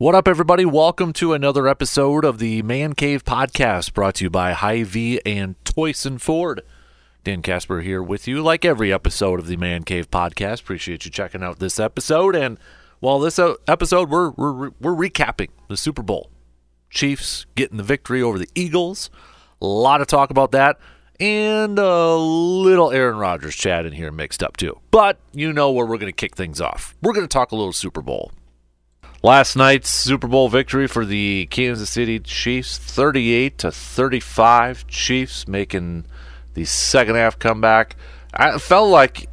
What up, everybody? Welcome to another episode of the Man Cave Podcast brought to you by Hy-Vee and Toyson Ford. Dan Casper here with you, like every episode of the Man Cave Podcast. Appreciate you checking out this episode. And while this uh, episode, we're, we're, we're recapping the Super Bowl. Chiefs getting the victory over the Eagles. A lot of talk about that. And a little Aaron Rodgers chat in here mixed up too. But you know where we're going to kick things off. We're going to talk a little Super Bowl. Last night's Super Bowl victory for the Kansas City Chiefs, 38 to 35. Chiefs making the second half comeback. I felt like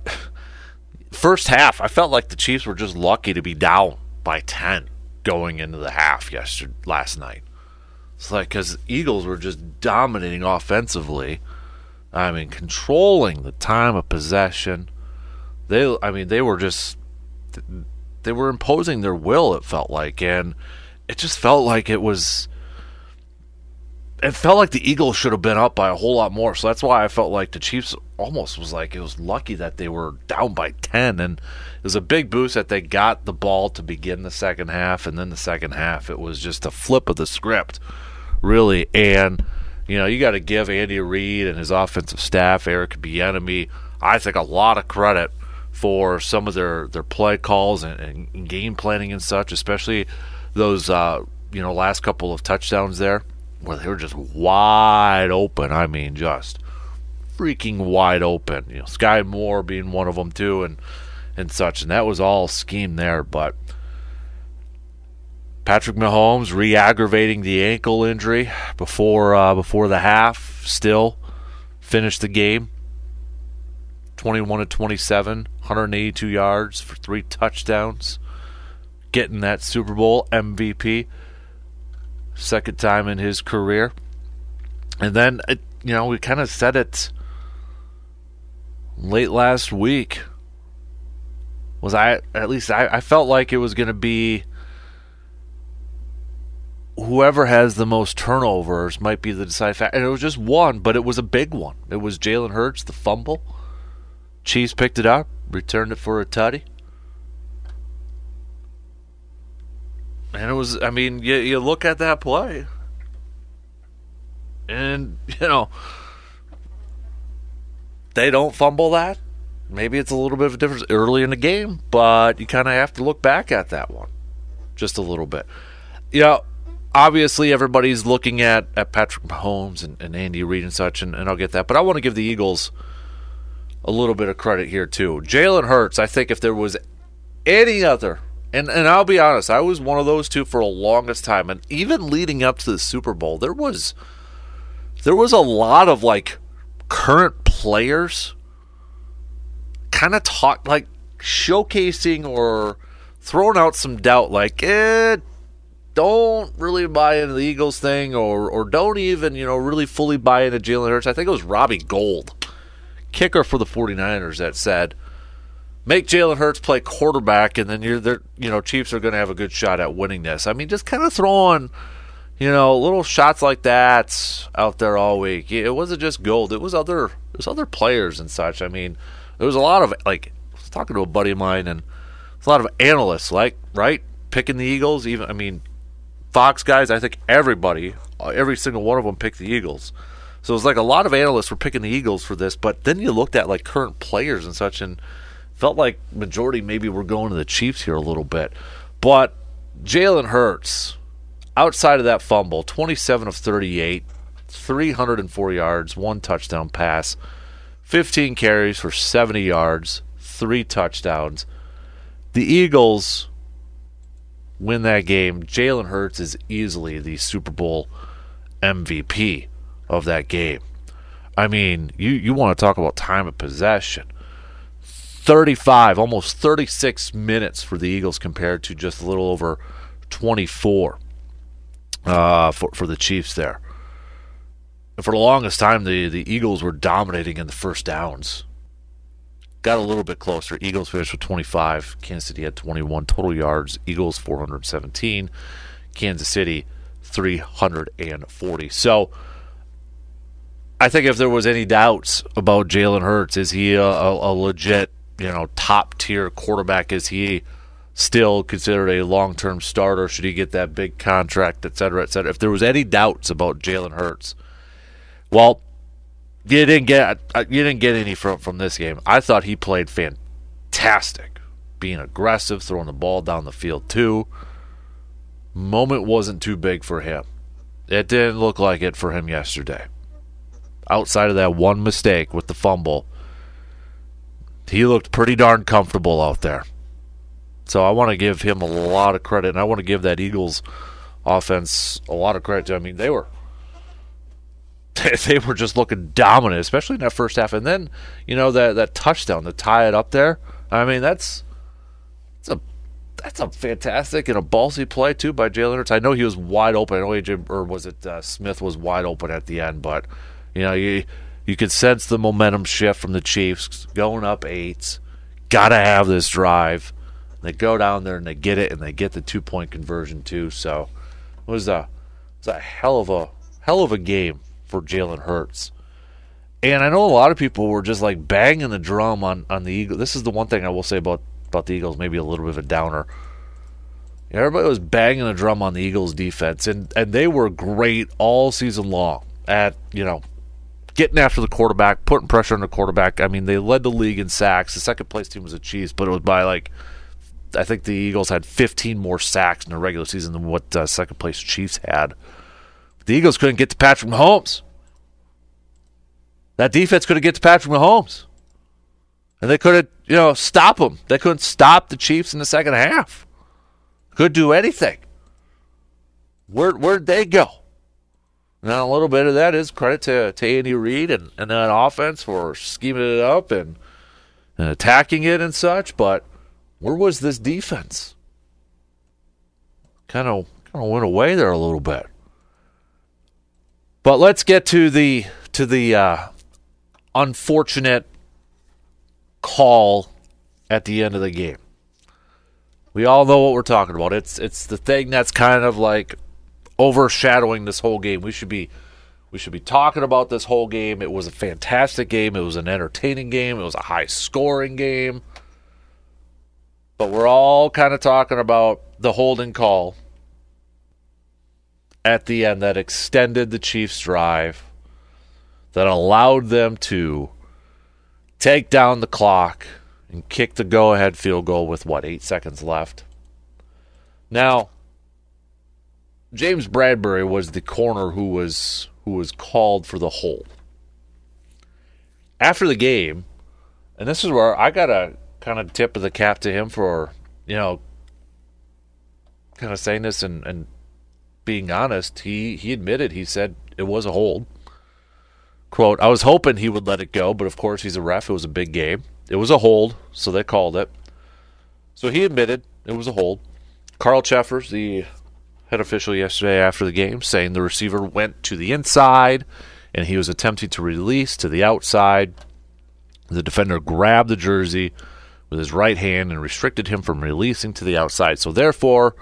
first half, I felt like the Chiefs were just lucky to be down by 10 going into the half yesterday last night. It's like cuz Eagles were just dominating offensively. I mean, controlling the time of possession. They I mean, they were just they were imposing their will it felt like and it just felt like it was it felt like the Eagles should have been up by a whole lot more. So that's why I felt like the Chiefs almost was like it was lucky that they were down by 10 and it was a big boost that they got the ball to begin the second half and then the second half it was just a flip of the script really and you know, you got to give Andy Reid and his offensive staff, Eric Bieniemy, I think a lot of credit for some of their, their play calls and, and game planning and such, especially those uh, you know last couple of touchdowns there where they were just wide open. I mean, just freaking wide open. You know, Skyy Moore being one of them too, and and such. And that was all scheme there, but. Patrick Mahomes re-aggravating the ankle injury before uh, before the half. Still finished the game. 21 to 27, 182 yards for three touchdowns, getting that Super Bowl MVP, second time in his career. And then, it, you know, we kind of said it late last week. Was I at least I, I felt like it was going to be whoever has the most turnovers might be the deciding factor. And it was just one, but it was a big one. It was Jalen Hurts, the fumble. Chiefs picked it up, returned it for a tutty. And it was, I mean, you, you look at that play, and, you know, they don't fumble that. Maybe it's a little bit of a difference early in the game, but you kind of have to look back at that one just a little bit. You know, obviously everybody's looking at, at Patrick Mahomes and, and Andy Reid and such, and, and I'll get that. But I want to give the Eagles a little bit of credit here too. Jalen Hurts, I think if there was any other, and and I'll be honest, I was one of those two for a longest time, and even leading up to the Super Bowl, there was there was a lot of like current players kind of talk like showcasing or throwing out some doubt, like eh don't really buy into the Eagles thing or or don't even, you know, really fully buy into Jalen Hurts. I think it was Robbie Gould, kicker for the 49ers, that said, make Jalen Hurts play quarterback and then you're there you know, Chiefs are gonna have a good shot at winning this. I mean, just kind of throwing you know, little shots like that out there all week. It wasn't just Gould; it was other, it was other players and such. I mean, there was a lot of like, I was talking to a buddy of mine, and a lot of analysts, like right, picking the Eagles. Even I mean, Fox guys, I think everybody, every single one of them picked the Eagles. So it was like a lot of analysts were picking the Eagles for this, but then you looked at like current players and such, and felt like majority maybe were going to the Chiefs here a little bit. But Jalen Hurts, outside of that fumble, 27 of 38, 304 yards, one touchdown pass, 15 carries for 70 yards, three touchdowns. The Eagles win that game, Jalen Hurts is easily the Super Bowl MVP of that game. I mean, you, you want to talk about time of possession. 35, almost 36 minutes for the Eagles compared to just a little over 24 uh, for, for the Chiefs there. And for the longest time, the, the Eagles were dominating in the first downs. Got a little bit closer. Eagles finished with 25. Kansas City had 21 total yards. Eagles 417. Kansas City 340. So I think if there was any doubts about Jalen Hurts, is he a, a, a legit, you know, top tier quarterback? Is he still considered a long term starter? Should he get that big contract, et cetera, et cetera? If there was any doubts about Jalen Hurts, well, you didn't get uh, you didn't get any from from this game. I thought he played fantastic, being aggressive, throwing the ball down the field too. Moment wasn't too big for him. It didn't look like it for him yesterday. Outside of that one mistake with the fumble, he looked pretty darn comfortable out there. So I want to give him a lot of credit, and I want to give that Eagles offense a lot of credit. I mean, they were they were just looking dominant, especially in that first half. And then, you know, that that touchdown to tie it up there. I mean, that's that's a that's a fantastic and a ballsy play too by Jalen Hurts. I know he was wide open. I know AJ or was it uh, Smith was wide open at the end, but you know you you could sense the momentum shift from the Chiefs going up eight. Got to have this drive. They go down there and they get it, and they get the two point conversion too. So it was a was a hell of a hell of a game for Jalen Hurts. And I know a lot of people were just like banging the drum on, on the Eagles. This is the one thing I will say about, about the Eagles, maybe a little bit of a downer. Everybody was banging the drum on the Eagles defense, and, and they were great all season long at, you know, getting after the quarterback, putting pressure on the quarterback. I mean, they led the league in sacks. The second place team was the Chiefs, but it was by like, I think the Eagles had 15 more sacks in the regular season than what uh, second place Chiefs had. The Eagles couldn't get to Patrick Mahomes. That defense couldn't get to Patrick Mahomes. And they couldn't, you know, stop him. They couldn't stop the Chiefs in the second half. Could do anything. Where where'd they go? Now a little bit of that is credit to, to Andy Reid and, and that offense for scheming it up and, and attacking it and such, but where was this defense? Kind of kind of went away there a little bit. But let's get to the to the uh, unfortunate call at the end of the game. We all know what we're talking about. It's it's the thing that's kind of like overshadowing this whole game. We should be we should be talking about this whole game. It was a fantastic game. It was an entertaining game. It was a high scoring game. But we're all kind of talking about the holding call at the end that extended the Chiefs' drive, that allowed them to take down the clock and kick the go ahead field goal with what, eight seconds left. Now, James Bradberry was the corner who was who was called for the hold. After the game, and this is where I got a kind of tip of the cap to him for, you know, kind of saying this and, and being honest, he, he admitted, he said it was a hold. Quote, I was hoping he would let it go, but of course he's a ref. It was a big game. It was a hold, so they called it. So he admitted it was a hold. Carl Cheffers, the head official yesterday after the game, saying the receiver went to the inside and he was attempting to release to the outside. The defender grabbed the jersey with his right hand and restricted him from releasing to the outside. So therefore,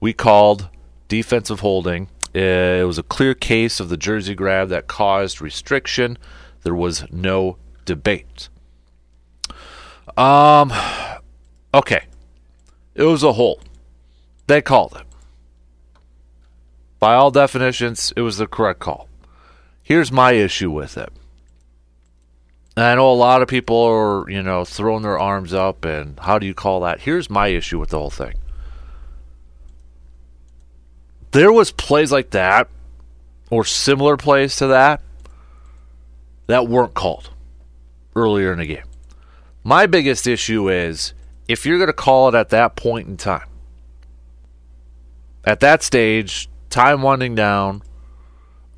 we called defensive holding. It was a clear case of the jersey grab that caused restriction. There was no debate. Um, okay, it was a hold. They called it. By all definitions, it was the correct call. Here's my issue with it. I know a lot of people are, you know, throwing their arms up and how do you call that? Here's my issue with the whole thing there was plays like that or similar plays to that that weren't called earlier in the game. My biggest issue is if you're going to call it at that point in time, at that stage, time winding down,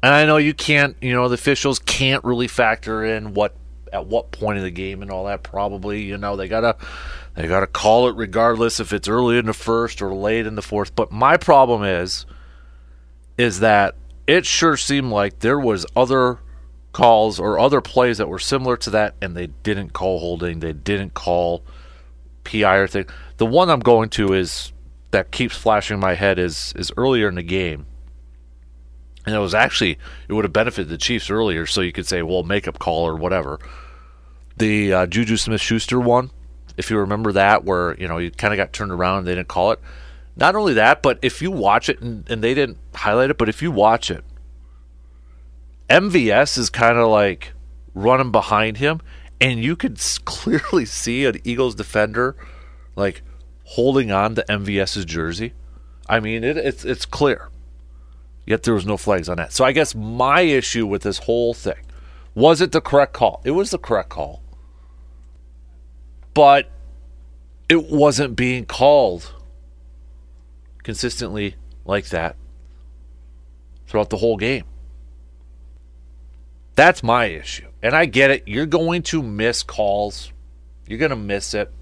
And I know you can't, you know, the officials can't really factor in what at what point of the game and all that. Probably, you know, they gotta they gotta call it regardless if it's early in the first or late in the fourth. But my problem is, is that it sure seemed like there was other calls or other plays that were similar to that, and they didn't call holding, they didn't call PI or thing. The one I'm going to is that keeps flashing in my head is is earlier in the game. And it was actually it would have benefited the Chiefs earlier, so you could say, well, makeup call or whatever. The uh, Juju Smith Schuster one, if you remember that, where you know you kind of got turned around and they didn't call it. Not only that, but if you watch it and, and they didn't highlight it, but if you watch it, MVS is kind of like running behind him, and you could clearly see an Eagles defender like holding on to MVS's jersey. I mean, it, it's it's clear. Yet there was no flags on that. So I guess my issue with this whole thing was it the correct call? It was the correct call, but it wasn't being called consistently like that throughout the whole game. That's my issue. And I get it. You're going to miss calls. You're going to miss it.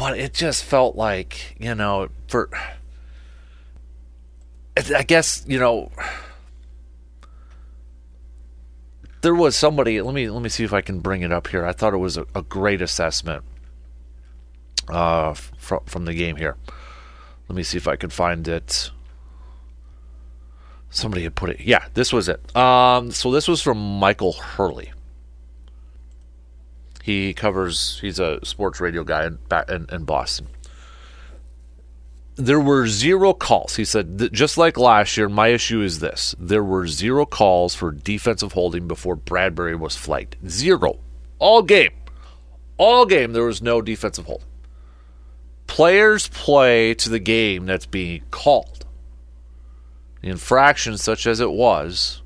But it just felt like, you know, for. I guess, you know. There was somebody. Let me let me see if I can bring it up here. I thought it was a, a great assessment uh, from from the game here. Let me see if I can find it. Somebody had put it. Yeah, this was it. Um, so this was from Michael Hurley. He covers. He's a sports radio guy in, in, in Boston. There were zero calls. He said, just like last year, my issue is this: there were zero calls for defensive holding before Bradberry was flagged. Zero, all game, all game. There was no defensive hold. Players play to the game that's being called the infraction, such as it was,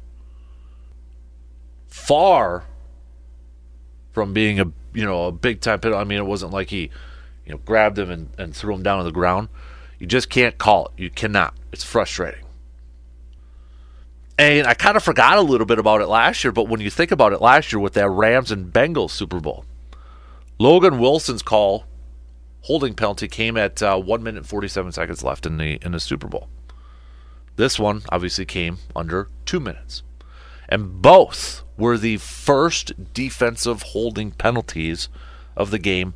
far from being a you know a big time penalty. I mean, it wasn't like he you know grabbed him and, and threw him down on the ground. You just can't call it. You cannot. It's frustrating. And I kind of forgot a little bit about it last year, but when you think about it last year with that Rams and Bengals Super Bowl, Logan Wilson's call holding penalty came at uh, one minute forty seven seconds left in the in the Super Bowl. This one obviously came under two minutes. And both were the first defensive holding penalties of the game.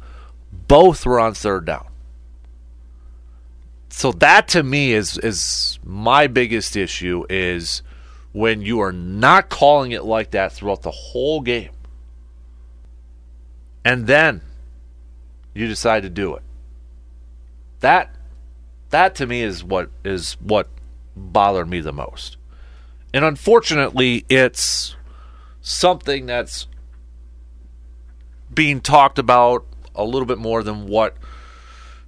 Both were on third down. So that to me is is my biggest issue is when you are not calling it like that throughout the whole game. And then you decide to do it. That that to me is what is what bothered me the most. And unfortunately, it's something that's being talked about a little bit more than what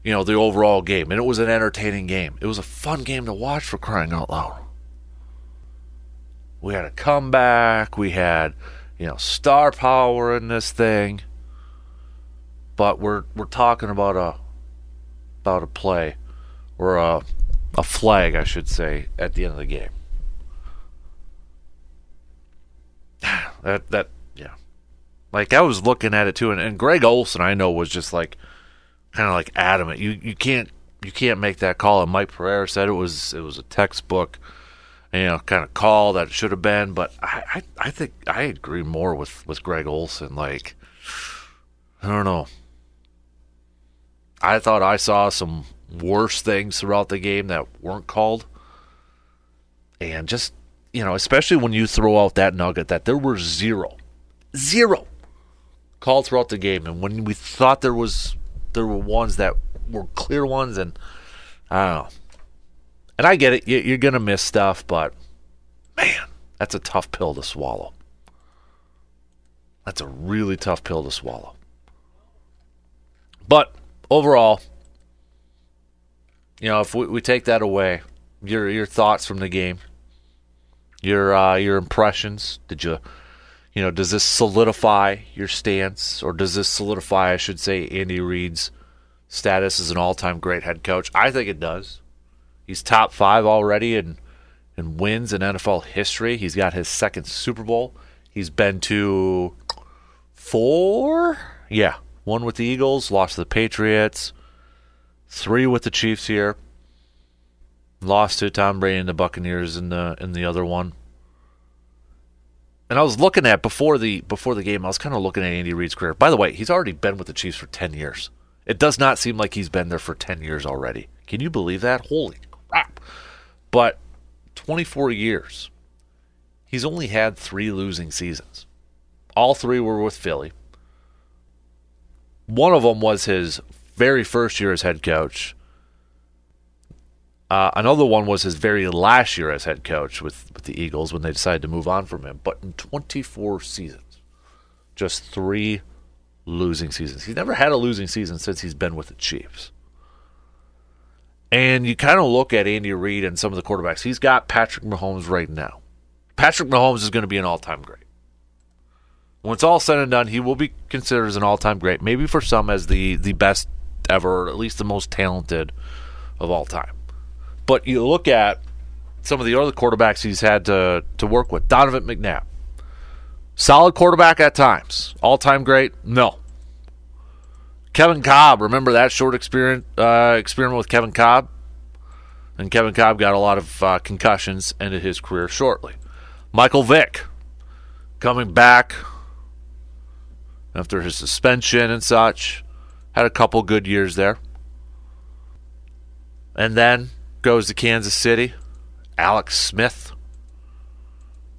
you know the overall game. And it was an entertaining game. It was a fun game to watch for crying out loud. We had a comeback. We had you know star power in this thing. But we're we're talking about a about a play or a a flag, I should say, at the end of the game. that that yeah, like I was looking at it too, and, and Greg Olsen I know, was just like kind of like adamant. You you can't you can't make that call. And Mike Pereira said it was it was a textbook, you know, kind of call that should have been. But I, I I think I agree more with with Greg Olsen. Like I don't know. I thought I saw some worse things throughout the game that weren't called. And just, you know, especially when you throw out that nugget that there were zero, zero called throughout the game. And when we thought there was, there were ones that were clear ones, and I don't know. And I get it, you're to miss stuff, but man, that's a tough pill to swallow. That's a really tough pill to swallow. But overall, you know, if we, we take that away, your your thoughts from the game, your uh, your impressions. Did you, you know, does this solidify your stance, or does this solidify, I should say, Andy Reid's status as an all-time great head coach? I think it does. He's top five already in in wins in NFL history. He's got his second Super Bowl. He's been to four, yeah, one with the Eagles, lost to the Patriots, three with the Chiefs here, lost to Tom Brady and the Buccaneers in the in the other one. And I was looking at before the before the game, I was kind of looking at Andy Reid's career. By the way, he's already been with the Chiefs for ten years. It does not seem like he's been there for ten years already. Can you believe that? Holy crap! But twenty four years, he's only had three losing seasons. All three were with Philly. One of them was his very first year as head coach. Uh, another one was his very last year as head coach with, with the Eagles when they decided to move on from him. But in 24 seasons, just three losing seasons. He's never had a losing season since he's been with the Chiefs. And you kind of look at Andy Reid and some of the quarterbacks. He's got Patrick Mahomes right now. Patrick Mahomes is going to be an all time great. When it's all said and done, he will be considered as an all time great. Maybe for some as the, the best ever, or at least the most talented of all time. But you look at some of the other quarterbacks he's had to, to work with. Donovan McNabb. Solid quarterback at times. All time great? No. Kevin Kolb, Remember that short experience, uh, experiment with Kevin Kolb? And Kevin Kolb got a lot of uh, concussions, ended his career shortly. Michael Vick coming back after his suspension and such. Had a couple good years there. And then goes to Kansas City. Alex Smith.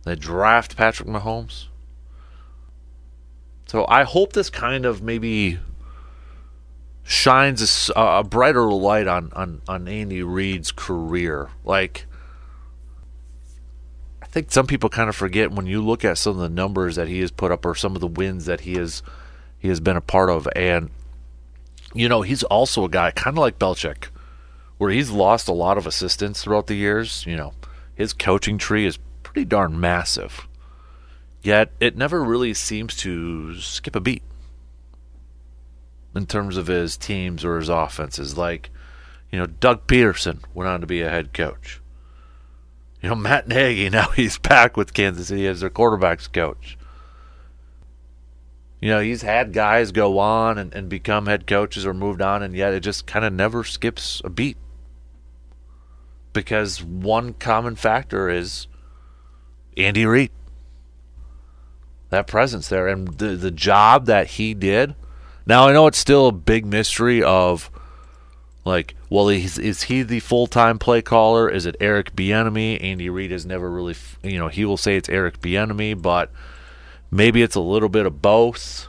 They draft Patrick Mahomes. So I hope this kind of maybe shines a, a brighter light on, on, on Andy Reid's career. Like, I think some people kind of forget when you look at some of the numbers that he has put up or some of the wins that he has he has been a part of, and you know he's also a guy kind of like Belichick where he's lost a lot of assistants throughout the years. You know, his coaching tree is pretty darn massive. Yet it never really seems to skip a beat in terms of his teams or his offenses. Like, you know, Doug Pederson went on to be a head coach. You know, Matt Nagy, now he's back with Kansas City as their quarterback's coach. You know, he's had guys go on and, and become head coaches or moved on, and yet it just kind of never skips a beat because one common factor is Andy Reid. That presence there and the the job that he did. Now I know it's still a big mystery of like, well, is, is he the full time play caller? Is it Eric Bieniemy? Andy Reid has never really, you know, he will say it's Eric Bieniemy, but maybe it's a little bit of both.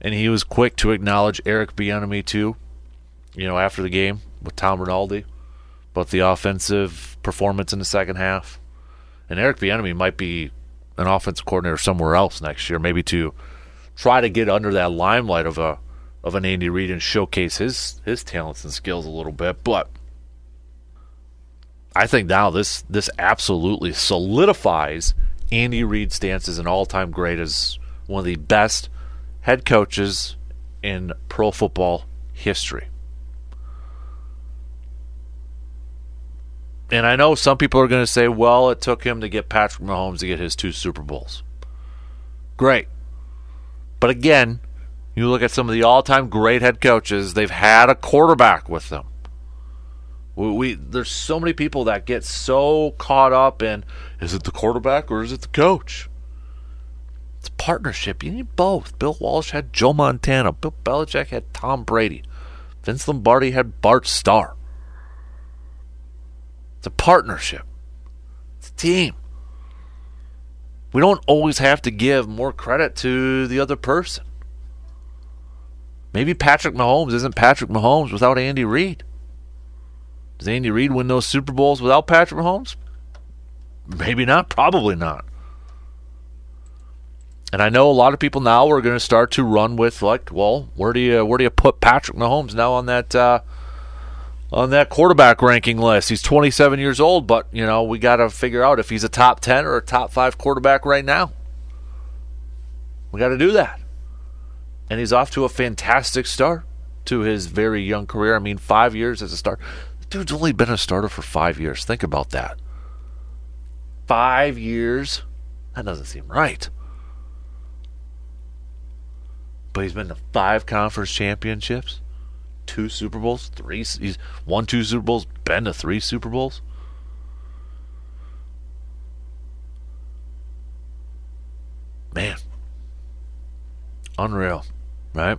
And he was quick to acknowledge Eric Bieniemy too, you know, after the game with Tom Rinaldi but the offensive performance in the second half. And Eric Bieniemy might be an offensive coordinator somewhere else next year, maybe to try to get under that limelight of a of an Andy Reid and showcase his his talents and skills a little bit. But I think now this this absolutely solidifies Andy Reid's stance as an all time great as one of the best head coaches in pro football history. And I know some people are going to say, well, it took him to get Patrick Mahomes to get his two Super Bowls. Great. But again, you look at some of the all time great head coaches, they've had a quarterback with them. We, we, there's so many people that get so caught up in is it the quarterback or is it the coach? It's partnership. You need both. Bill Walsh had Joe Montana. Bill Belichick had Tom Brady. Vince Lombardi had Bart Starr. It's a partnership. It's a team. We don't always have to give more credit to the other person. Maybe Patrick Mahomes isn't Patrick Mahomes without Andy Reid. Does Andy Reid win those Super Bowls without Patrick Mahomes? Maybe not. Probably not. And I know a lot of people now are going to start to run with like, well, where do you where do you put Patrick Mahomes now on that uh, on that quarterback ranking list. He's 27 years old, but you know we got to figure out if he's a top 10 or a top five quarterback right now. We got to do that, and he's off to a fantastic start to his very young career. I mean, five years as a start. Dude's only been a starter for five years. Think about that. Five years? That doesn't seem right. But he's been to five conference championships, two Super Bowls, three. He's won two Super Bowls, been to three Super Bowls. Man, unreal, right?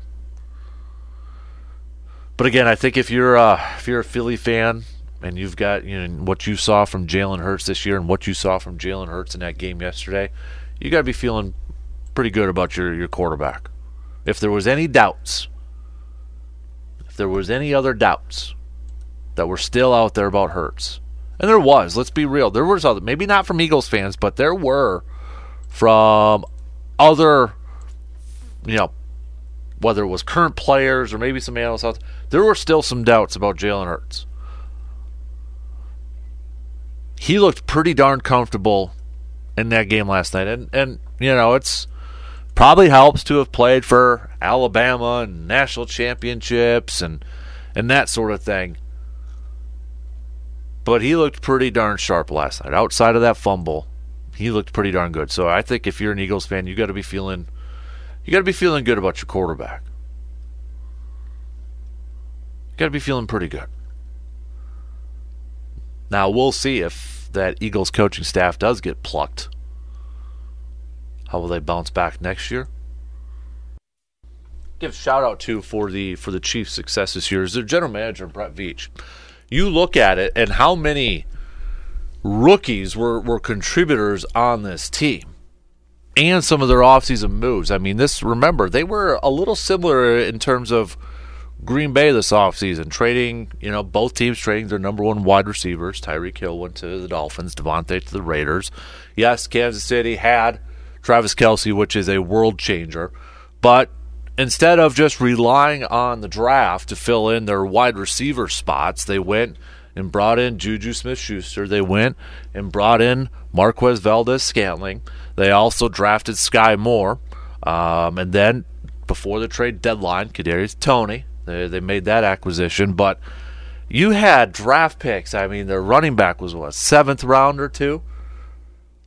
But again, I think if you're uh, if you're a Philly fan and you've got you know what you saw from Jalen Hurts this year and what you saw from Jalen Hurts in that game yesterday, you got to be feeling pretty good about your your quarterback. If there was any doubts, there was any other doubts that were still out there about Hurts, and there was, let's be real, there was other, maybe not from Eagles fans, but there were from other, you know, whether it was current players or maybe some analysts out there, there were still some doubts about Jalen Hurts. He looked pretty darn comfortable in that game last night, and and you know it's probably helps to have played for Alabama and national championships and and that sort of thing. But he looked pretty darn sharp last night. Outside of that fumble, he looked pretty darn good. So I think if you're an Eagles fan, you got to be feeling you got to be feeling good about your quarterback. You got to be feeling pretty good. Now we'll see if that Eagles coaching staff does get plucked. How will they bounce back next year? Give shout out to for the for the Chiefs' success this year is their general manager Brett Veach. You look at it and how many rookies were, were contributors on this team and some of their offseason moves. I mean, this remember they were a little similar in terms of Green Bay this offseason, trading, you know, both teams trading their number one wide receivers. Tyreek Hill went to the Dolphins, Davante to the Raiders. Yes, Kansas City had Travis Kelce, which is a world changer, but instead of just relying on the draft to fill in their wide receiver spots, they went and brought in Juju Smith Schuster. They went and brought in Marquez Valdes Scantling. They also drafted Skyy Moore. Um, and then before the trade deadline, Kadarius Toney. They, they made that acquisition. But you had draft picks. I mean, their running back was what, seventh round or two?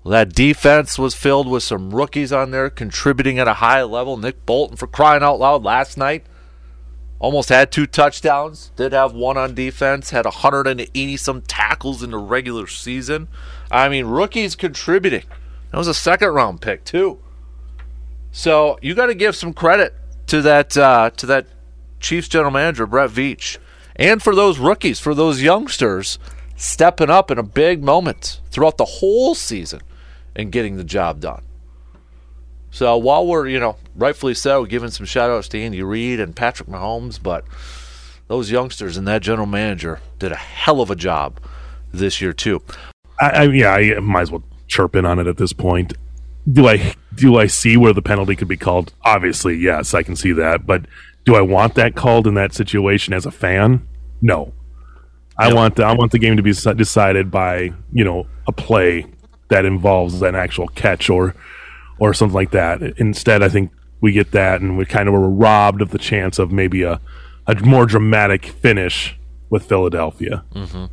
That defense was filled with some rookies on there contributing at a high level. Nick Bolton, for crying out loud, last night almost had two touchdowns. Did have one on defense. Had 180 some tackles in the regular season. I mean, rookies contributing. That was a second round pick too. So you got to give some credit to that uh, to that Chiefs general manager Brett Veach, and for those rookies, for those youngsters stepping up in a big moment throughout the whole season and getting the job done. So while we're, you know, rightfully so, giving some shout outs to Andy Reid and Patrick Mahomes, but those youngsters and that general manager did a hell of a job this year too. I, I yeah, I might as well chirp in on it at this point. Do I do I see where the penalty could be called? Obviously, yes, I can see that. But do I want that called in that situation as a fan? No. I no. want the, I want the game to be decided by you know a play that involves an actual catch or or something like that. Instead, I think we get that, and we kind of were robbed of the chance of maybe a a more dramatic finish with Philadelphia. Mm-hmm.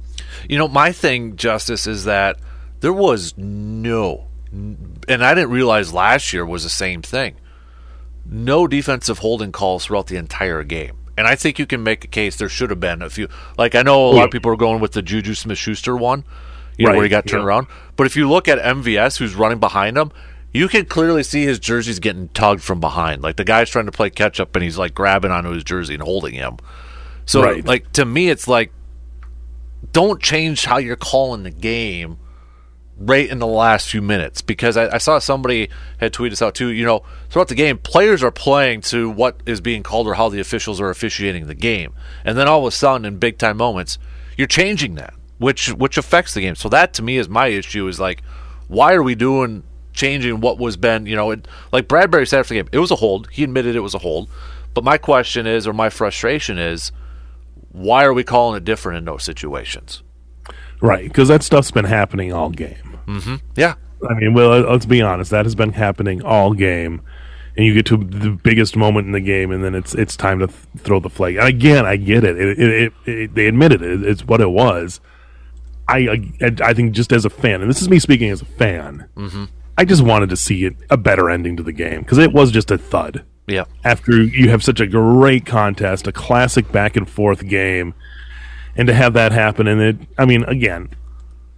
You know, my thing, Justus, is that there was no, and I didn't realize last year was the same thing. No defensive holding calls throughout the entire game. And I think you can make a case there should have been a few. Like I know a lot of people are going with the Juju Smith Schuster one, you know, right. where he got turned yeah. around. But if you look at MVS, who's running behind him, you can clearly see his jersey's getting tugged from behind. Like the guy's trying to play catch up and he's like grabbing onto his jersey and holding him. So right. like to me it's like don't change how you're calling the game right in the last few minutes because I, I, saw somebody had tweeted us out too. You know, throughout the game, players are playing to what is being called or how the officials are officiating the game, and then all of a sudden, in big time moments, you're changing that, which which affects the game. So that to me is my issue. Is like, why are we doing changing what was been, you know, it, like Bradberry said after the game, it was a hold. He admitted it was a hold. But my question is, or my frustration is, why are we calling it different in those situations? Right, because that stuff's been happening all game. Mm-hmm. Yeah. I mean, well, let's be honest. That has been happening all game. and you get to the biggest moment in the game, and then it's it's time to th- throw the flag. And again, I get it. It, it, it, it they admitted it. It's what it was. I, I I think just as a fan, and this is me speaking as a fan, Mm-hmm. I just wanted to see it, a better ending to the game because it was just a thud. Yeah. After you have such a great contest, a classic back and forth game, and to have that happen, and it, I mean, again,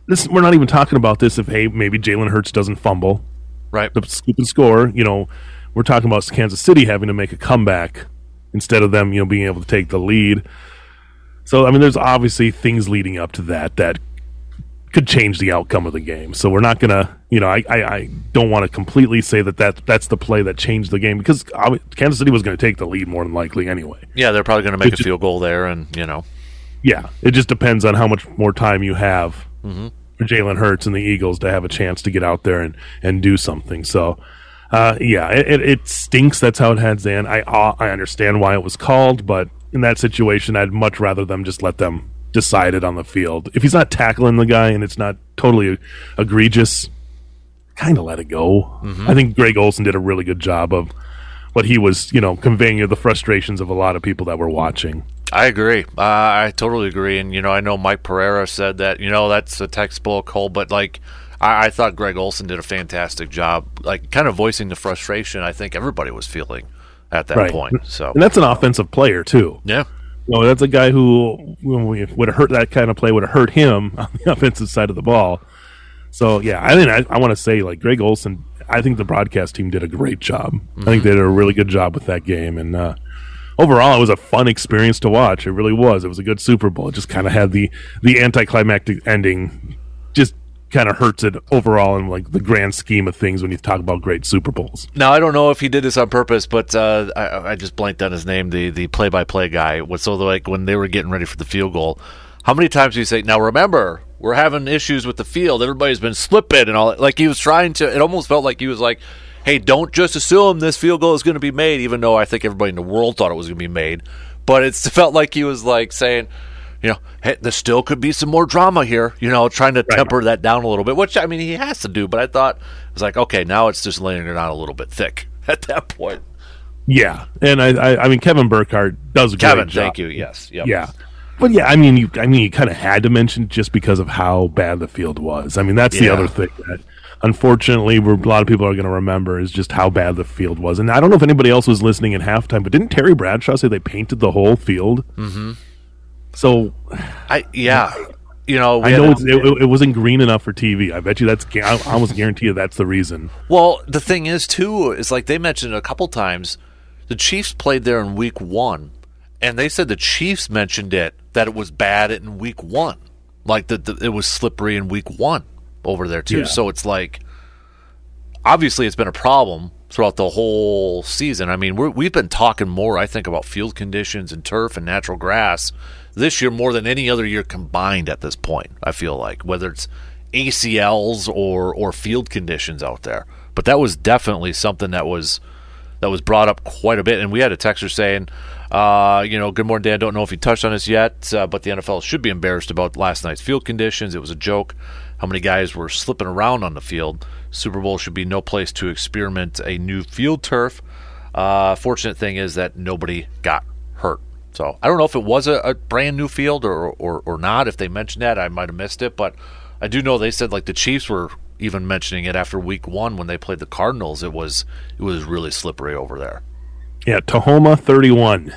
this we're not even talking about this if hey maybe Jalen Hurts doesn't fumble Right. the scoop and score. You know, we're talking about Kansas City having to make a comeback instead of them, you know, being able to take the lead. So, I mean, there's obviously things leading up to that that could change the outcome of the game. So we're not gonna, you know, I, I, I don't want to completely say that, that that's the play that changed the game because obvi- Kansas City was going to take the lead more than likely anyway. Yeah, they're probably going to make It a just- field goal there, and you know, Yeah, it just depends on how much more time you have for Jalen Hurts and the Eagles to have a chance to get out there and, and do something. So, uh, yeah, it, it, it stinks. That's how it heads in. I uh, I understand why it was called, but in that situation, I'd much rather them just let them decide it on the field. If he's not tackling the guy and it's not totally egregious, kind of let it go. I think Greg Olsen did a really good job of what he was, you know, conveying the frustrations of a lot of people that were watching. I agree. Uh, I totally agree. And you know, I know Mike Pereira said that you know that's a textbook hole, but like. I, I thought Greg Olsen did a fantastic job, like kind of voicing the frustration I think everybody was feeling at that Right. point. So And that's an offensive player too. yeah, No, that's a guy who would have hurt that kind of play would have hurt him on the offensive side of the ball. So yeah, I think I, I want to say like Greg Olsen. I think the broadcast team did a great job. I think they did a really good job with that game, and uh, overall, it was a fun experience to watch. It really was. It was a good Super Bowl. It just kind of had the the anticlimactic ending. Just kind of hurts it overall in like the grand scheme of things when you talk about great Super Bowls. Now I don't know if he did this on purpose, but uh, I, I just blanked on his name. The the play by play guy so like when they were getting ready for the field goal. How many times do you say? Now remember, we're having issues with the field. Everybody's been slipping and all. that." Like he was trying to. It almost felt like he was like, "Hey, don't just assume this field goal is going to be made," even though I think everybody in the world thought it was going to be made. But it felt like he was like saying. You know, hey, there still could be some more drama here. You know, trying to temper that down a little bit, which I mean he has to do. But I thought it was like, okay, now it's just laying it on a little bit thick at that point. Yeah, and I I, I mean Kevin Burkhardt does a Kevin, great job. thank you. Yes. Yep. Yeah. But yeah, I mean, you, I mean, you kind of had to mention just because of how bad the field was. I mean, that's the other thing that, unfortunately, a lot of people are going to remember is just how bad the field was. And I don't know if anybody else was listening in halftime, but didn't Terry Bradshaw say they painted the whole field? Mm-hmm. So I yeah. You know, we I know it's, it, it wasn't green enough for TV. I bet you that's. I almost guarantee you that's the reason. well, the thing is too is like they mentioned it a couple times. The Chiefs played there in week 1 and they said the Chiefs mentioned it that it was bad in week 1. Like that it was slippery in week 1 over there too. Yeah. So it's like obviously it's been a problem throughout the whole season. I mean, we're, we've been talking more, I think, about field conditions and turf and natural grass this year more than any other year combined at this point. I feel like whether it's ACLs or or field conditions out there, but that was definitely something that was that was brought up quite a bit. And we had a texter saying, uh, you know, good morning, Dan. Don't know if you touched on this yet, uh, but the NFL should be embarrassed about last night's field conditions. It was a joke how many guys were slipping around on the field. Super Bowl should be no place to experiment a new field turf. Uh, fortunate thing is that nobody got hurt. So I don't know if it was a, a brand new field or, or or not. If they mentioned that, I might have missed it. But I do know they said like the Chiefs were even mentioning it after Week One when they played the Cardinals. It was it was really slippery over there. Yeah, Tahoma thirty-one.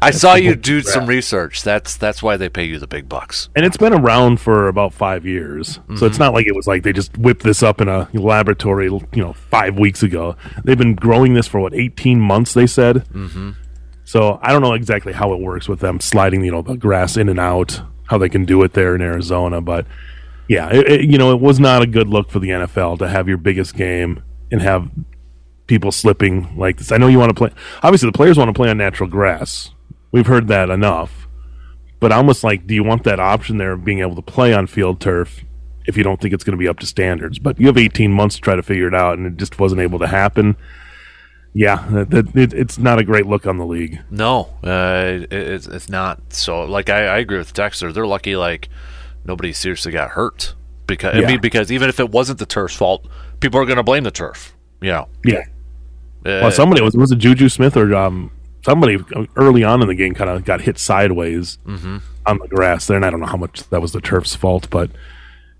I saw you do some research. That's that's why they pay you the big bucks. and it's been around for about five years. So Mm-hmm. it's not like it was like they just whipped this up in a laboratory, you know, five weeks ago. They've been growing this for what eighteen months. They said. Mm-hmm. So I don't know exactly how it works with them sliding, you know, the grass in and out. How they can do it there in Arizona, but yeah, it, it- you know, it was not a good look for the NFL to have your biggest game and have people slipping like this. I know you want to play. Obviously, the players want to play on natural grass. We've heard that enough but almost like do you want that option there of being able to play on field turf if you don't think it's going to be up to standards but you have 18 months to try to figure it out and it just wasn't able to happen yeah that, it, it's not a great look on the league No, uh, it, it's it's not. So like I, I agree with the texter. They're lucky like nobody seriously got hurt because I mean because even if it wasn't the turf's fault, people are going to blame the turf. You know, yeah Uh, well, somebody was was it Juju Smith or um, somebody early on in the game kind of got hit sideways Mm-hmm. on the grass there, and I don't know how much that was the turf's fault, but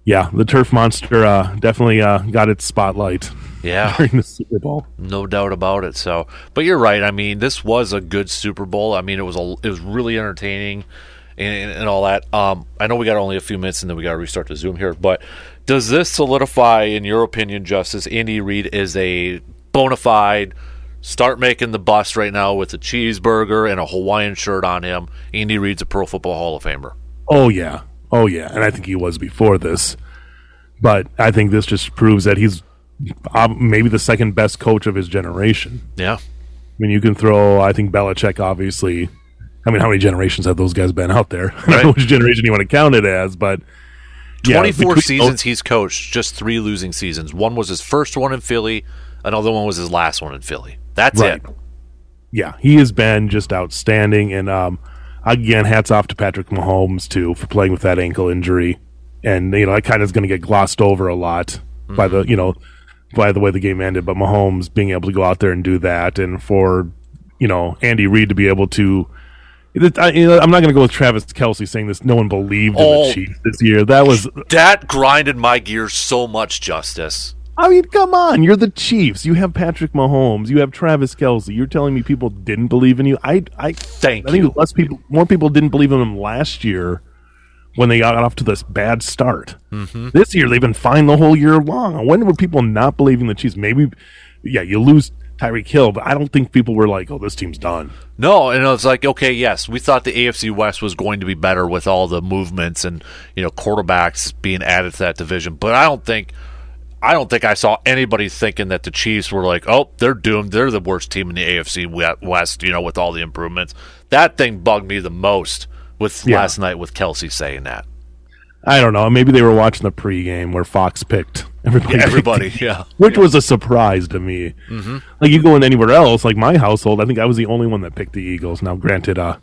yeah, the turf monster uh, definitely uh, got its spotlight yeah, during the Super Bowl. no doubt about it. So, but you're right. I mean, this was a good Super Bowl. I mean, it was a it was really entertaining and, and all that. Um, I know we got only a few minutes, and then we got to restart the Zoom here. But does this solidify, in your opinion, Justus Andy Reid is a bona fide? Start making the bust right now with a cheeseburger and a Hawaiian shirt on him. Andy Reid's a Pro Football Hall of Famer. Oh yeah, oh yeah, and I think he was before this, but I think this just proves that he's uh, maybe the second best coach of his generation. Yeah, I mean, you can throw. I think Belichick, obviously. I mean, how many generations have those guys been out there? I don't know Right. which generation you want to count it as, but yeah, 24 between- seasons he's coached, just three losing seasons. One was his first one in Philly, another one was his last one in Philly. That's Right. it. yeah, he has been just outstanding. And um, again, hats off to Patrick Mahomes too for playing with that ankle injury. And you know, that kind of is going to get glossed over a lot by the mm-hmm. you know by the way the game ended. But Mahomes being able to go out there and do that, and for you know Andy Reid to be able to. I, you know, I'm not going to go with Travis Kelce saying this. No one believed in Oh. the Chiefs this year. That was That grinded my gears so much, Justus. I mean, come on. You're the Chiefs. You have Patrick Mahomes. You have Travis Kelce. You're telling me people didn't believe in you? I, I, Thank I think you. less people, more people didn't believe in them last year when they got off to this bad start. Mm-hmm. This year they've been fine the whole year long. When were people not believing the Chiefs? Maybe, yeah, you lose Tyreek Hill, but I don't think people were like, "Oh, this team's done." No, and it's like, okay, yes, we thought the AFC West was going to be better with all the movements and, you know, quarterbacks being added to that division. But I don't think I don't think I saw anybody thinking that the Chiefs were like, oh, they're doomed. They're the worst team in the AFC West, you know, with all the improvements. That thing bugged me the most with Yeah. last night with Kelce saying that. I don't know. Maybe they were watching the pregame where Fox picked everybody. picked Everybody, yeah. which was a surprise to me. Mm-hmm. Like you go in anywhere else, like my household, I think I was the only one that picked the Eagles. Now, granted, uh,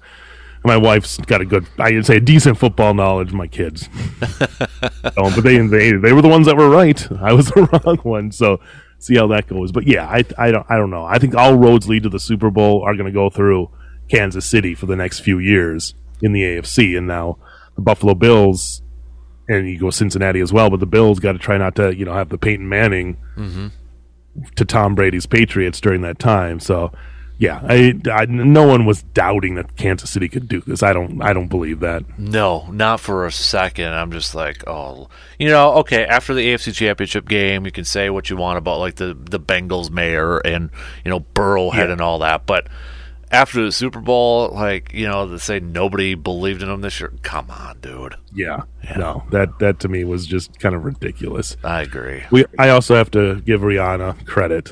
my wife's got a good, I would say, a decent football knowledge. My kids, so, but they they they were the ones that were right. I was the wrong one. So see how that goes. But yeah, I I don't I don't know. I think all roads lead to the Super Bowl are going to go through Kansas City for the next few years in the AFC, and now the Buffalo Bills. And you go Cincinnati as well, but the Bills got to try not to, you know, have the Peyton Manning mm-hmm. to Tom Brady's Patriots during that time. So, yeah, I, I, no one was doubting that Kansas City could do this. I don't, I don't believe that. No, not for a second. I'm just like, oh, you know, okay. After the AFC Championship game, you can say what you want about like the the Bengals mayor and you know Burrowhead Yeah. and all that, but after the Super Bowl, like you know, to say nobody believed in him this year, come on, dude. Yeah, no, that that to me was just kind of ridiculous. I agree. We, I also have to give Rihanna credit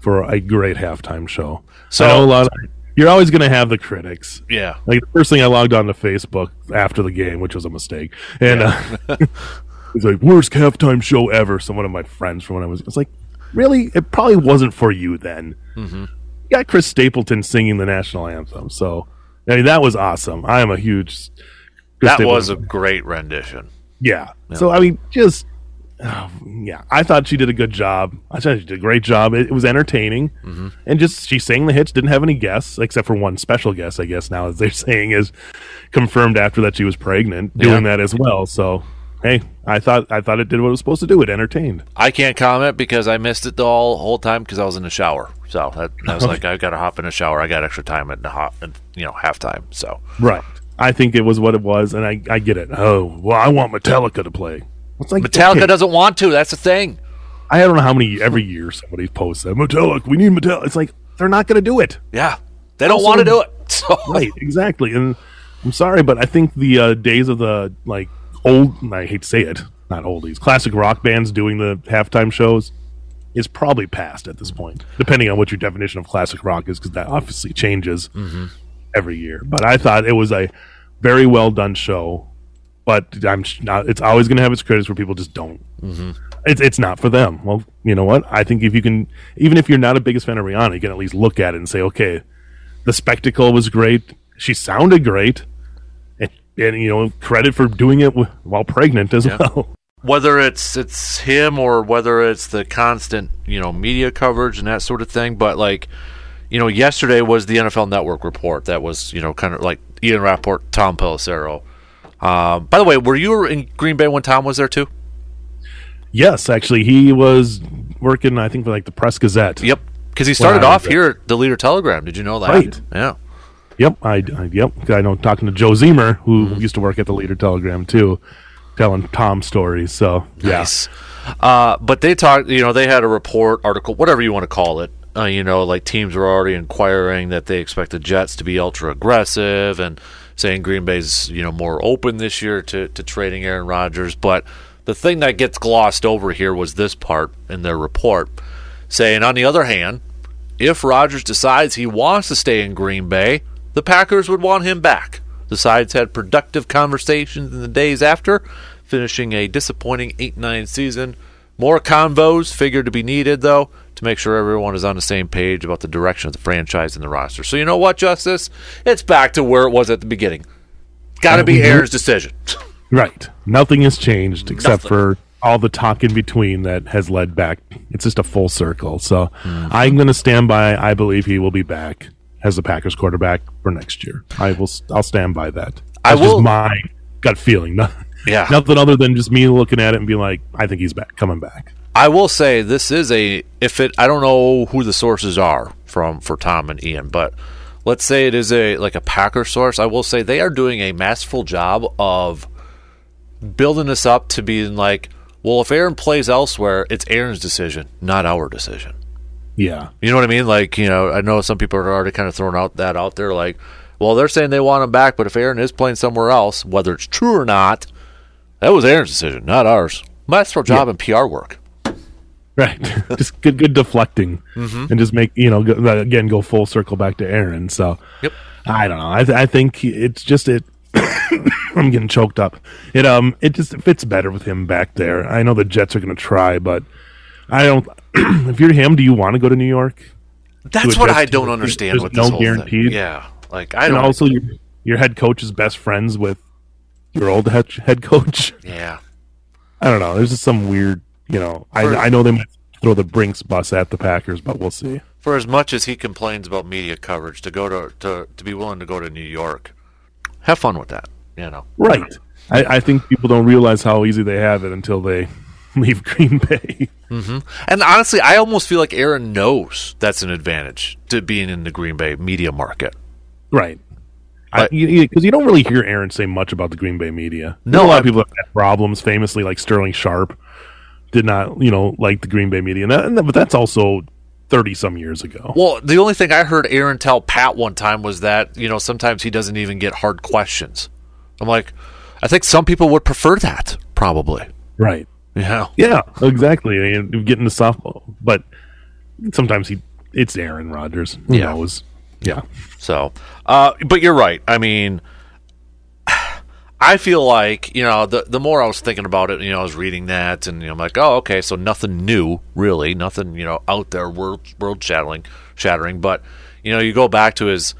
for a great halftime show. So- a lot. Of, you're always going to have the critics. Yeah, Like the first thing I logged on to Facebook after the game, which was a mistake, and uh, it's like worst halftime show ever. So one of my friends from when I was, it's like, really, it probably wasn't for you then. Mm-hmm. You got Chris Stapleton singing the national anthem, so I mean that was awesome. I am a huge. Chris that Stapleton was a great rendition. yeah. So I mean, just oh, yeah, I thought she did a good job. I thought she did a great job. It, it was entertaining, mm-hmm. and just she sang the hits. Didn't have any guests except for one special guest. I guess now as they're saying is confirmed after that she was pregnant, doing Yeah. that as well. So hey, I thought I thought it did what it was supposed to do. It entertained. I can't comment because I missed it the whole, whole time because I was in the shower. So that, I was like, I got to hop in the shower. I got extra time at the hot, you know, halftime. So Right. I think it was what it was, and I I get it. Oh well, I want Metallica to play. It's like Metallica okay. doesn't want to. That's the thing. I don't know how many every year somebody posts that Metallica. We need Metallica. It's like they're not going to do it. Yeah, they don't want to do it. So right exactly and i'm sorry but i think the uh, days of the like old i hate to say it not oldies classic rock bands doing the halftime shows is probably past at this point depending on what your definition of classic rock is because that obviously changes every year but i thought it was a very well done show but i'm not it's always going to have its critics where people just don't mm-hmm. it's, it's not for them well you know what i think if you can even if you're not a biggest fan of rihanna you can at least look at it and say okay the spectacle was great. She sounded great, and, and you know credit for doing it w- while pregnant as well. whether it's it's him or whether it's the constant you know media coverage and that sort of thing. But like you know, yesterday was the NFL Network report that was you know kind of like Ian Rapoport, Tom Pelissero. Um, by the way, were you in Green Bay when Tom was there too? Yes, actually, he was working. I think for like the Press Gazette. Yep, because he started off here at the Leader Telegram. Did you know that? Right. Yeah. Yep, I, I yep. I know talking to Joe Zemer, who used to work at the Leader Telegram too, telling Tom stories. So yeah, Nice. Uh, but they talked, you know, they had a report, article, whatever you want to call it. Uh, you know, like teams were already inquiring that they expect the Jets to be ultra aggressive and saying Green Bay's, you know, more open this year to, to trading Aaron Rodgers. But the thing that gets glossed over here was this part in their report saying, on the other hand, if Rodgers decides he wants to stay in Green Bay, the Packers would want him back. The sides had productive conversations in the days after, finishing a disappointing 8 9 season. More convos figured to be needed, though, to make sure everyone is on the same page about the direction of the franchise and the roster. So, you know what, Justus? It's back to where it was at the beginning. Got to be. Aaron's decision. right. Nothing has changed except Nothing. for all the talk in between that has led back. It's just a full circle. So Mm-hmm. I'm going to stand by. I believe he will be back as the Packers quarterback for next year. I will. I'll stand by that. I That's will- just my gut feeling. Yeah. Nothing other than just me looking at it and being like, I think he's back, coming back. I will say this is a if it I don't know who the sources are from for Tom and Ian, but let's say it is a like a Packer source. I will say they are doing a masterful job of building this up to being like, well, if Aaron plays elsewhere, it's Aaron's decision, not our decision. Yeah. You know what I mean? Like, you know, I know some people are already kind of throwing out that out there, like, well, they're saying they want him back, but if Aaron is playing somewhere else, whether it's true or not, that was Aaron's decision, not ours. Masterful job in PR work. Right. just good, good deflecting, Mm-hmm. and just make you know go, uh, again go full circle back to Aaron. So, Yep. I don't know. I, th- I think it's just it. I'm getting choked up. It um it just fits better with him back there. I know the Jets are going to try, but I don't. if you're him, do you want to go to New York? That's what I don't understand There's with no guaranteed. Yeah, like I And don't. also, your your head coach is best friends with your old head head coach. yeah, I don't know. There's just some weird. You know, I For- I know they might throw the Brinks bus at the Packers, but we'll see. for as much as he complains about media coverage, to go to to to be willing to go to New York, have fun with that. You know. Right. I, I think people don't realize how easy they have it until they leave Green Bay. Mm-hmm. And honestly, I almost feel like Aaron knows that's an advantage to being in the Green Bay media market. right. Because you, 'cause you don't really hear Aaron say much about the Green Bay media. No, a lot I- of people have had problems. Famously, like Sterling Sharpe did not, you know, like the Green Bay media. And that, but that's also thirty some years ago. Well, the only thing I heard Aaron tell Pat one time was that you know sometimes he doesn't even get hard questions. I'm like, I think some people would prefer that, probably. Right. Know. Yeah. Exactly. I mean, getting to softball, but sometimes he it's Aaron Rodgers. Who Yeah. knows? Yeah. So, uh, but you're right. I mean, I feel like you know the the more I was thinking about it, you know, I was reading that, and you know, I'm like, oh, okay, so nothing new, really, nothing you know out there world world shattering, shattering. But you know, you go back to his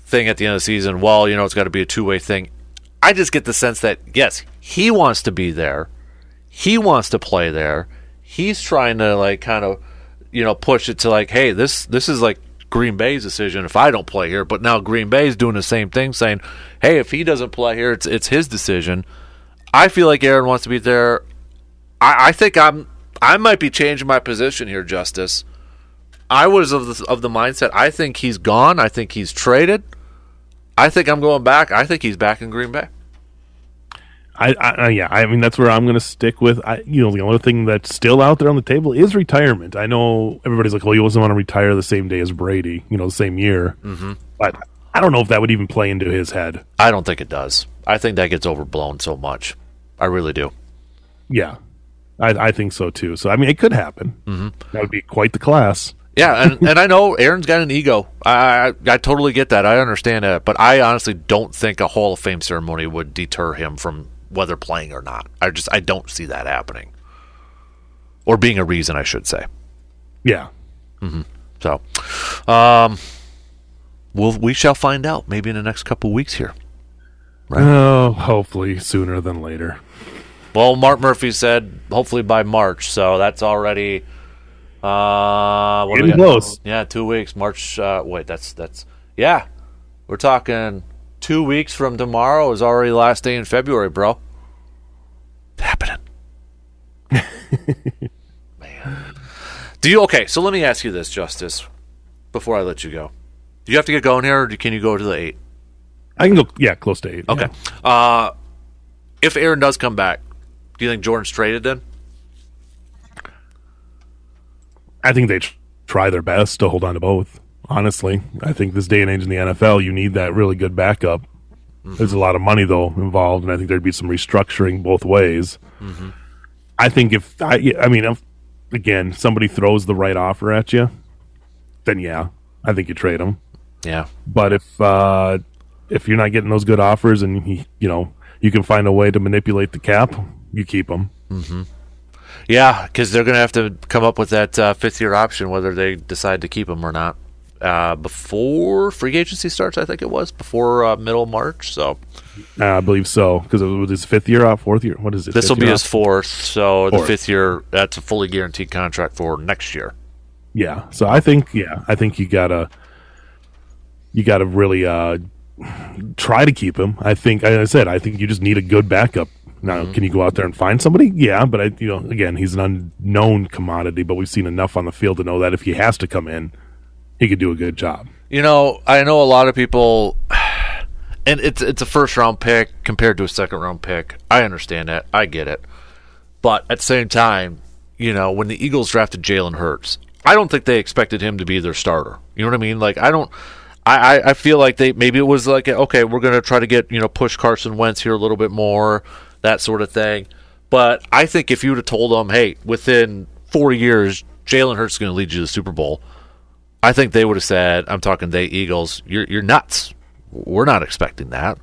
thing at the end of the season. Well, you know, it's got to be a two way thing. I just get the sense that yes, he wants to be there, he wants to play there. He's trying to like kind of you know push it to like, hey, this this is like Green Bay's decision if I don't play here. But now Green Bay's doing the same thing, saying, hey, if he doesn't play here, it's it's his decision. I feel like Aaron wants to be there. I, I think I'm I might be changing my position here, Justus. I was of the of the mindset. I think he's gone. I think he's traded. I think I'm going back. I think he's back in Green Bay. I, I, yeah, I mean that's where I'm going to stick with. I, you know, the only thing that's still out there on the table is retirement. I know everybody's like, "Well, he doesn't want to retire the same day as Brady," you know, the same year. Mm-hmm. But I don't know if that would even play into his head. I don't think it does. I think that gets overblown so much. I really do. Yeah, I, I think so too. So I mean, it could happen. Mm-hmm. That would be quite the class. Yeah, and, and I know Aaron's got an ego. I, I I totally get that. I understand that, but I honestly don't think a Hall of Fame ceremony would deter him from whether playing or not. I just I don't see that happening, or being a reason, I should say. Yeah, So, um, we'll we shall find out maybe in the next couple weeks here. Right. oh, hopefully sooner than later. Well, Mark Murphy said hopefully by March, so that's already uh what Getting close. Yeah, two weeks. March. Uh, wait, that's that's yeah. We're talking two weeks from tomorrow is already last day in February, bro. It's happening. Man, do you okay? So let me ask you this, Justus, before I let you go. Do you have to get going here, or can you go to the eight? I can go. Yeah, close to eight. Okay. yeah. Uh, if Aaron does come back, do you think Jordan's traded then? I think they try their best to hold on to both. Honestly, I think this day and age in the NFL, you need that really good backup. There's a lot of money though involved, and I think there'd be some restructuring both ways. I think if I, I mean, if, again, somebody throws the right offer at you, then yeah, I think you trade them. Yeah. But if uh, if you're not getting those good offers, and you, you know you can find a way to manipulate the cap, you keep them. Yeah, because they're going to have to come up with that uh, fifth year option, whether they decide to keep him or not, uh, before free agency starts. I think it was before uh, middle March. So Uh, I believe so because it was his fifth year off, fourth year. What is it? this will be his fourth. So the fifth year, that's a fully guaranteed contract for next year. Yeah. So I think yeah, I think you gotta you gotta really uh try to keep him. I think as I said, I think you just need a good backup. Now, can you go out there and find somebody? Yeah, but I you know, again, he's an unknown commodity, but we've seen enough on the field to know that if he has to come in, he could do a good job. You know, I know a lot of people, and it's it's a first round pick compared to a second round pick. I understand that. I get it. But at the same time, you know, when the Eagles drafted Jalen Hurts, I don't think they expected him to be their starter. You know what I mean? Like, I don't. I, I- feel like they maybe it was like okay we're gonna try to get you know push Carson Wentz here a little bit more that sort of thing, but I think if you would have told them hey within four years Jalen Hurts is going to lead you to the Super Bowl, I think they would have said, "I'm talking they Eagles. You're you're nuts. We're not expecting that."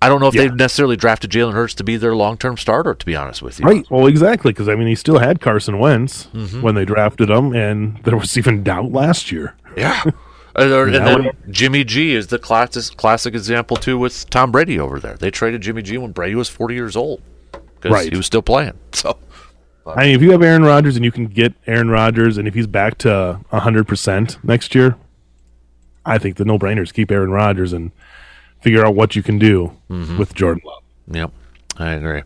I don't know if Yeah. they necessarily drafted Jalen Hurts to be their long term starter. To be honest with you, Right. Well, exactly, because I mean, he still had Carson Wentz mm-hmm. when they drafted him, and there was even doubt last year. Yeah. Uh, and, and then Jimmy G is the classic classic example too with Tom Brady over there. They traded Jimmy G when Brady was 40 years old because Right. he was still playing. So I mean, if you have Aaron Rodgers and you can get Aaron Rodgers, and if he's back to hundred percent next year, I think the no brainers keep Aaron Rodgers and figure out what you can do mm-hmm. with Jordan Love. Yep, I agree.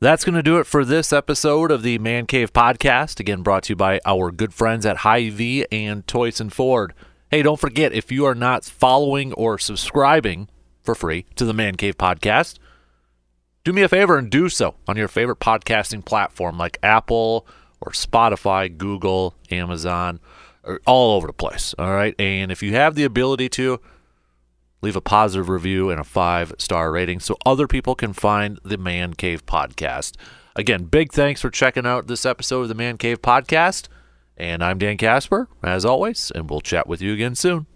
That's going to do it for this episode of the Man Cave Podcast. Again, brought to you by our good friends at Hy-Vee and Toyson Ford. Hey, don't forget if you are not following or subscribing for free to the Man Cave Podcast, do me a favor and do so on your favorite podcasting platform like Apple or Spotify, Google, Amazon, or all over the place. All right. And if you have the ability to, leave a positive review and a five star rating so other people can find the Man Cave Podcast. Again, big thanks for checking out this episode of the Man Cave Podcast. And I'm Dan Casper, as always, and we'll chat with you again soon.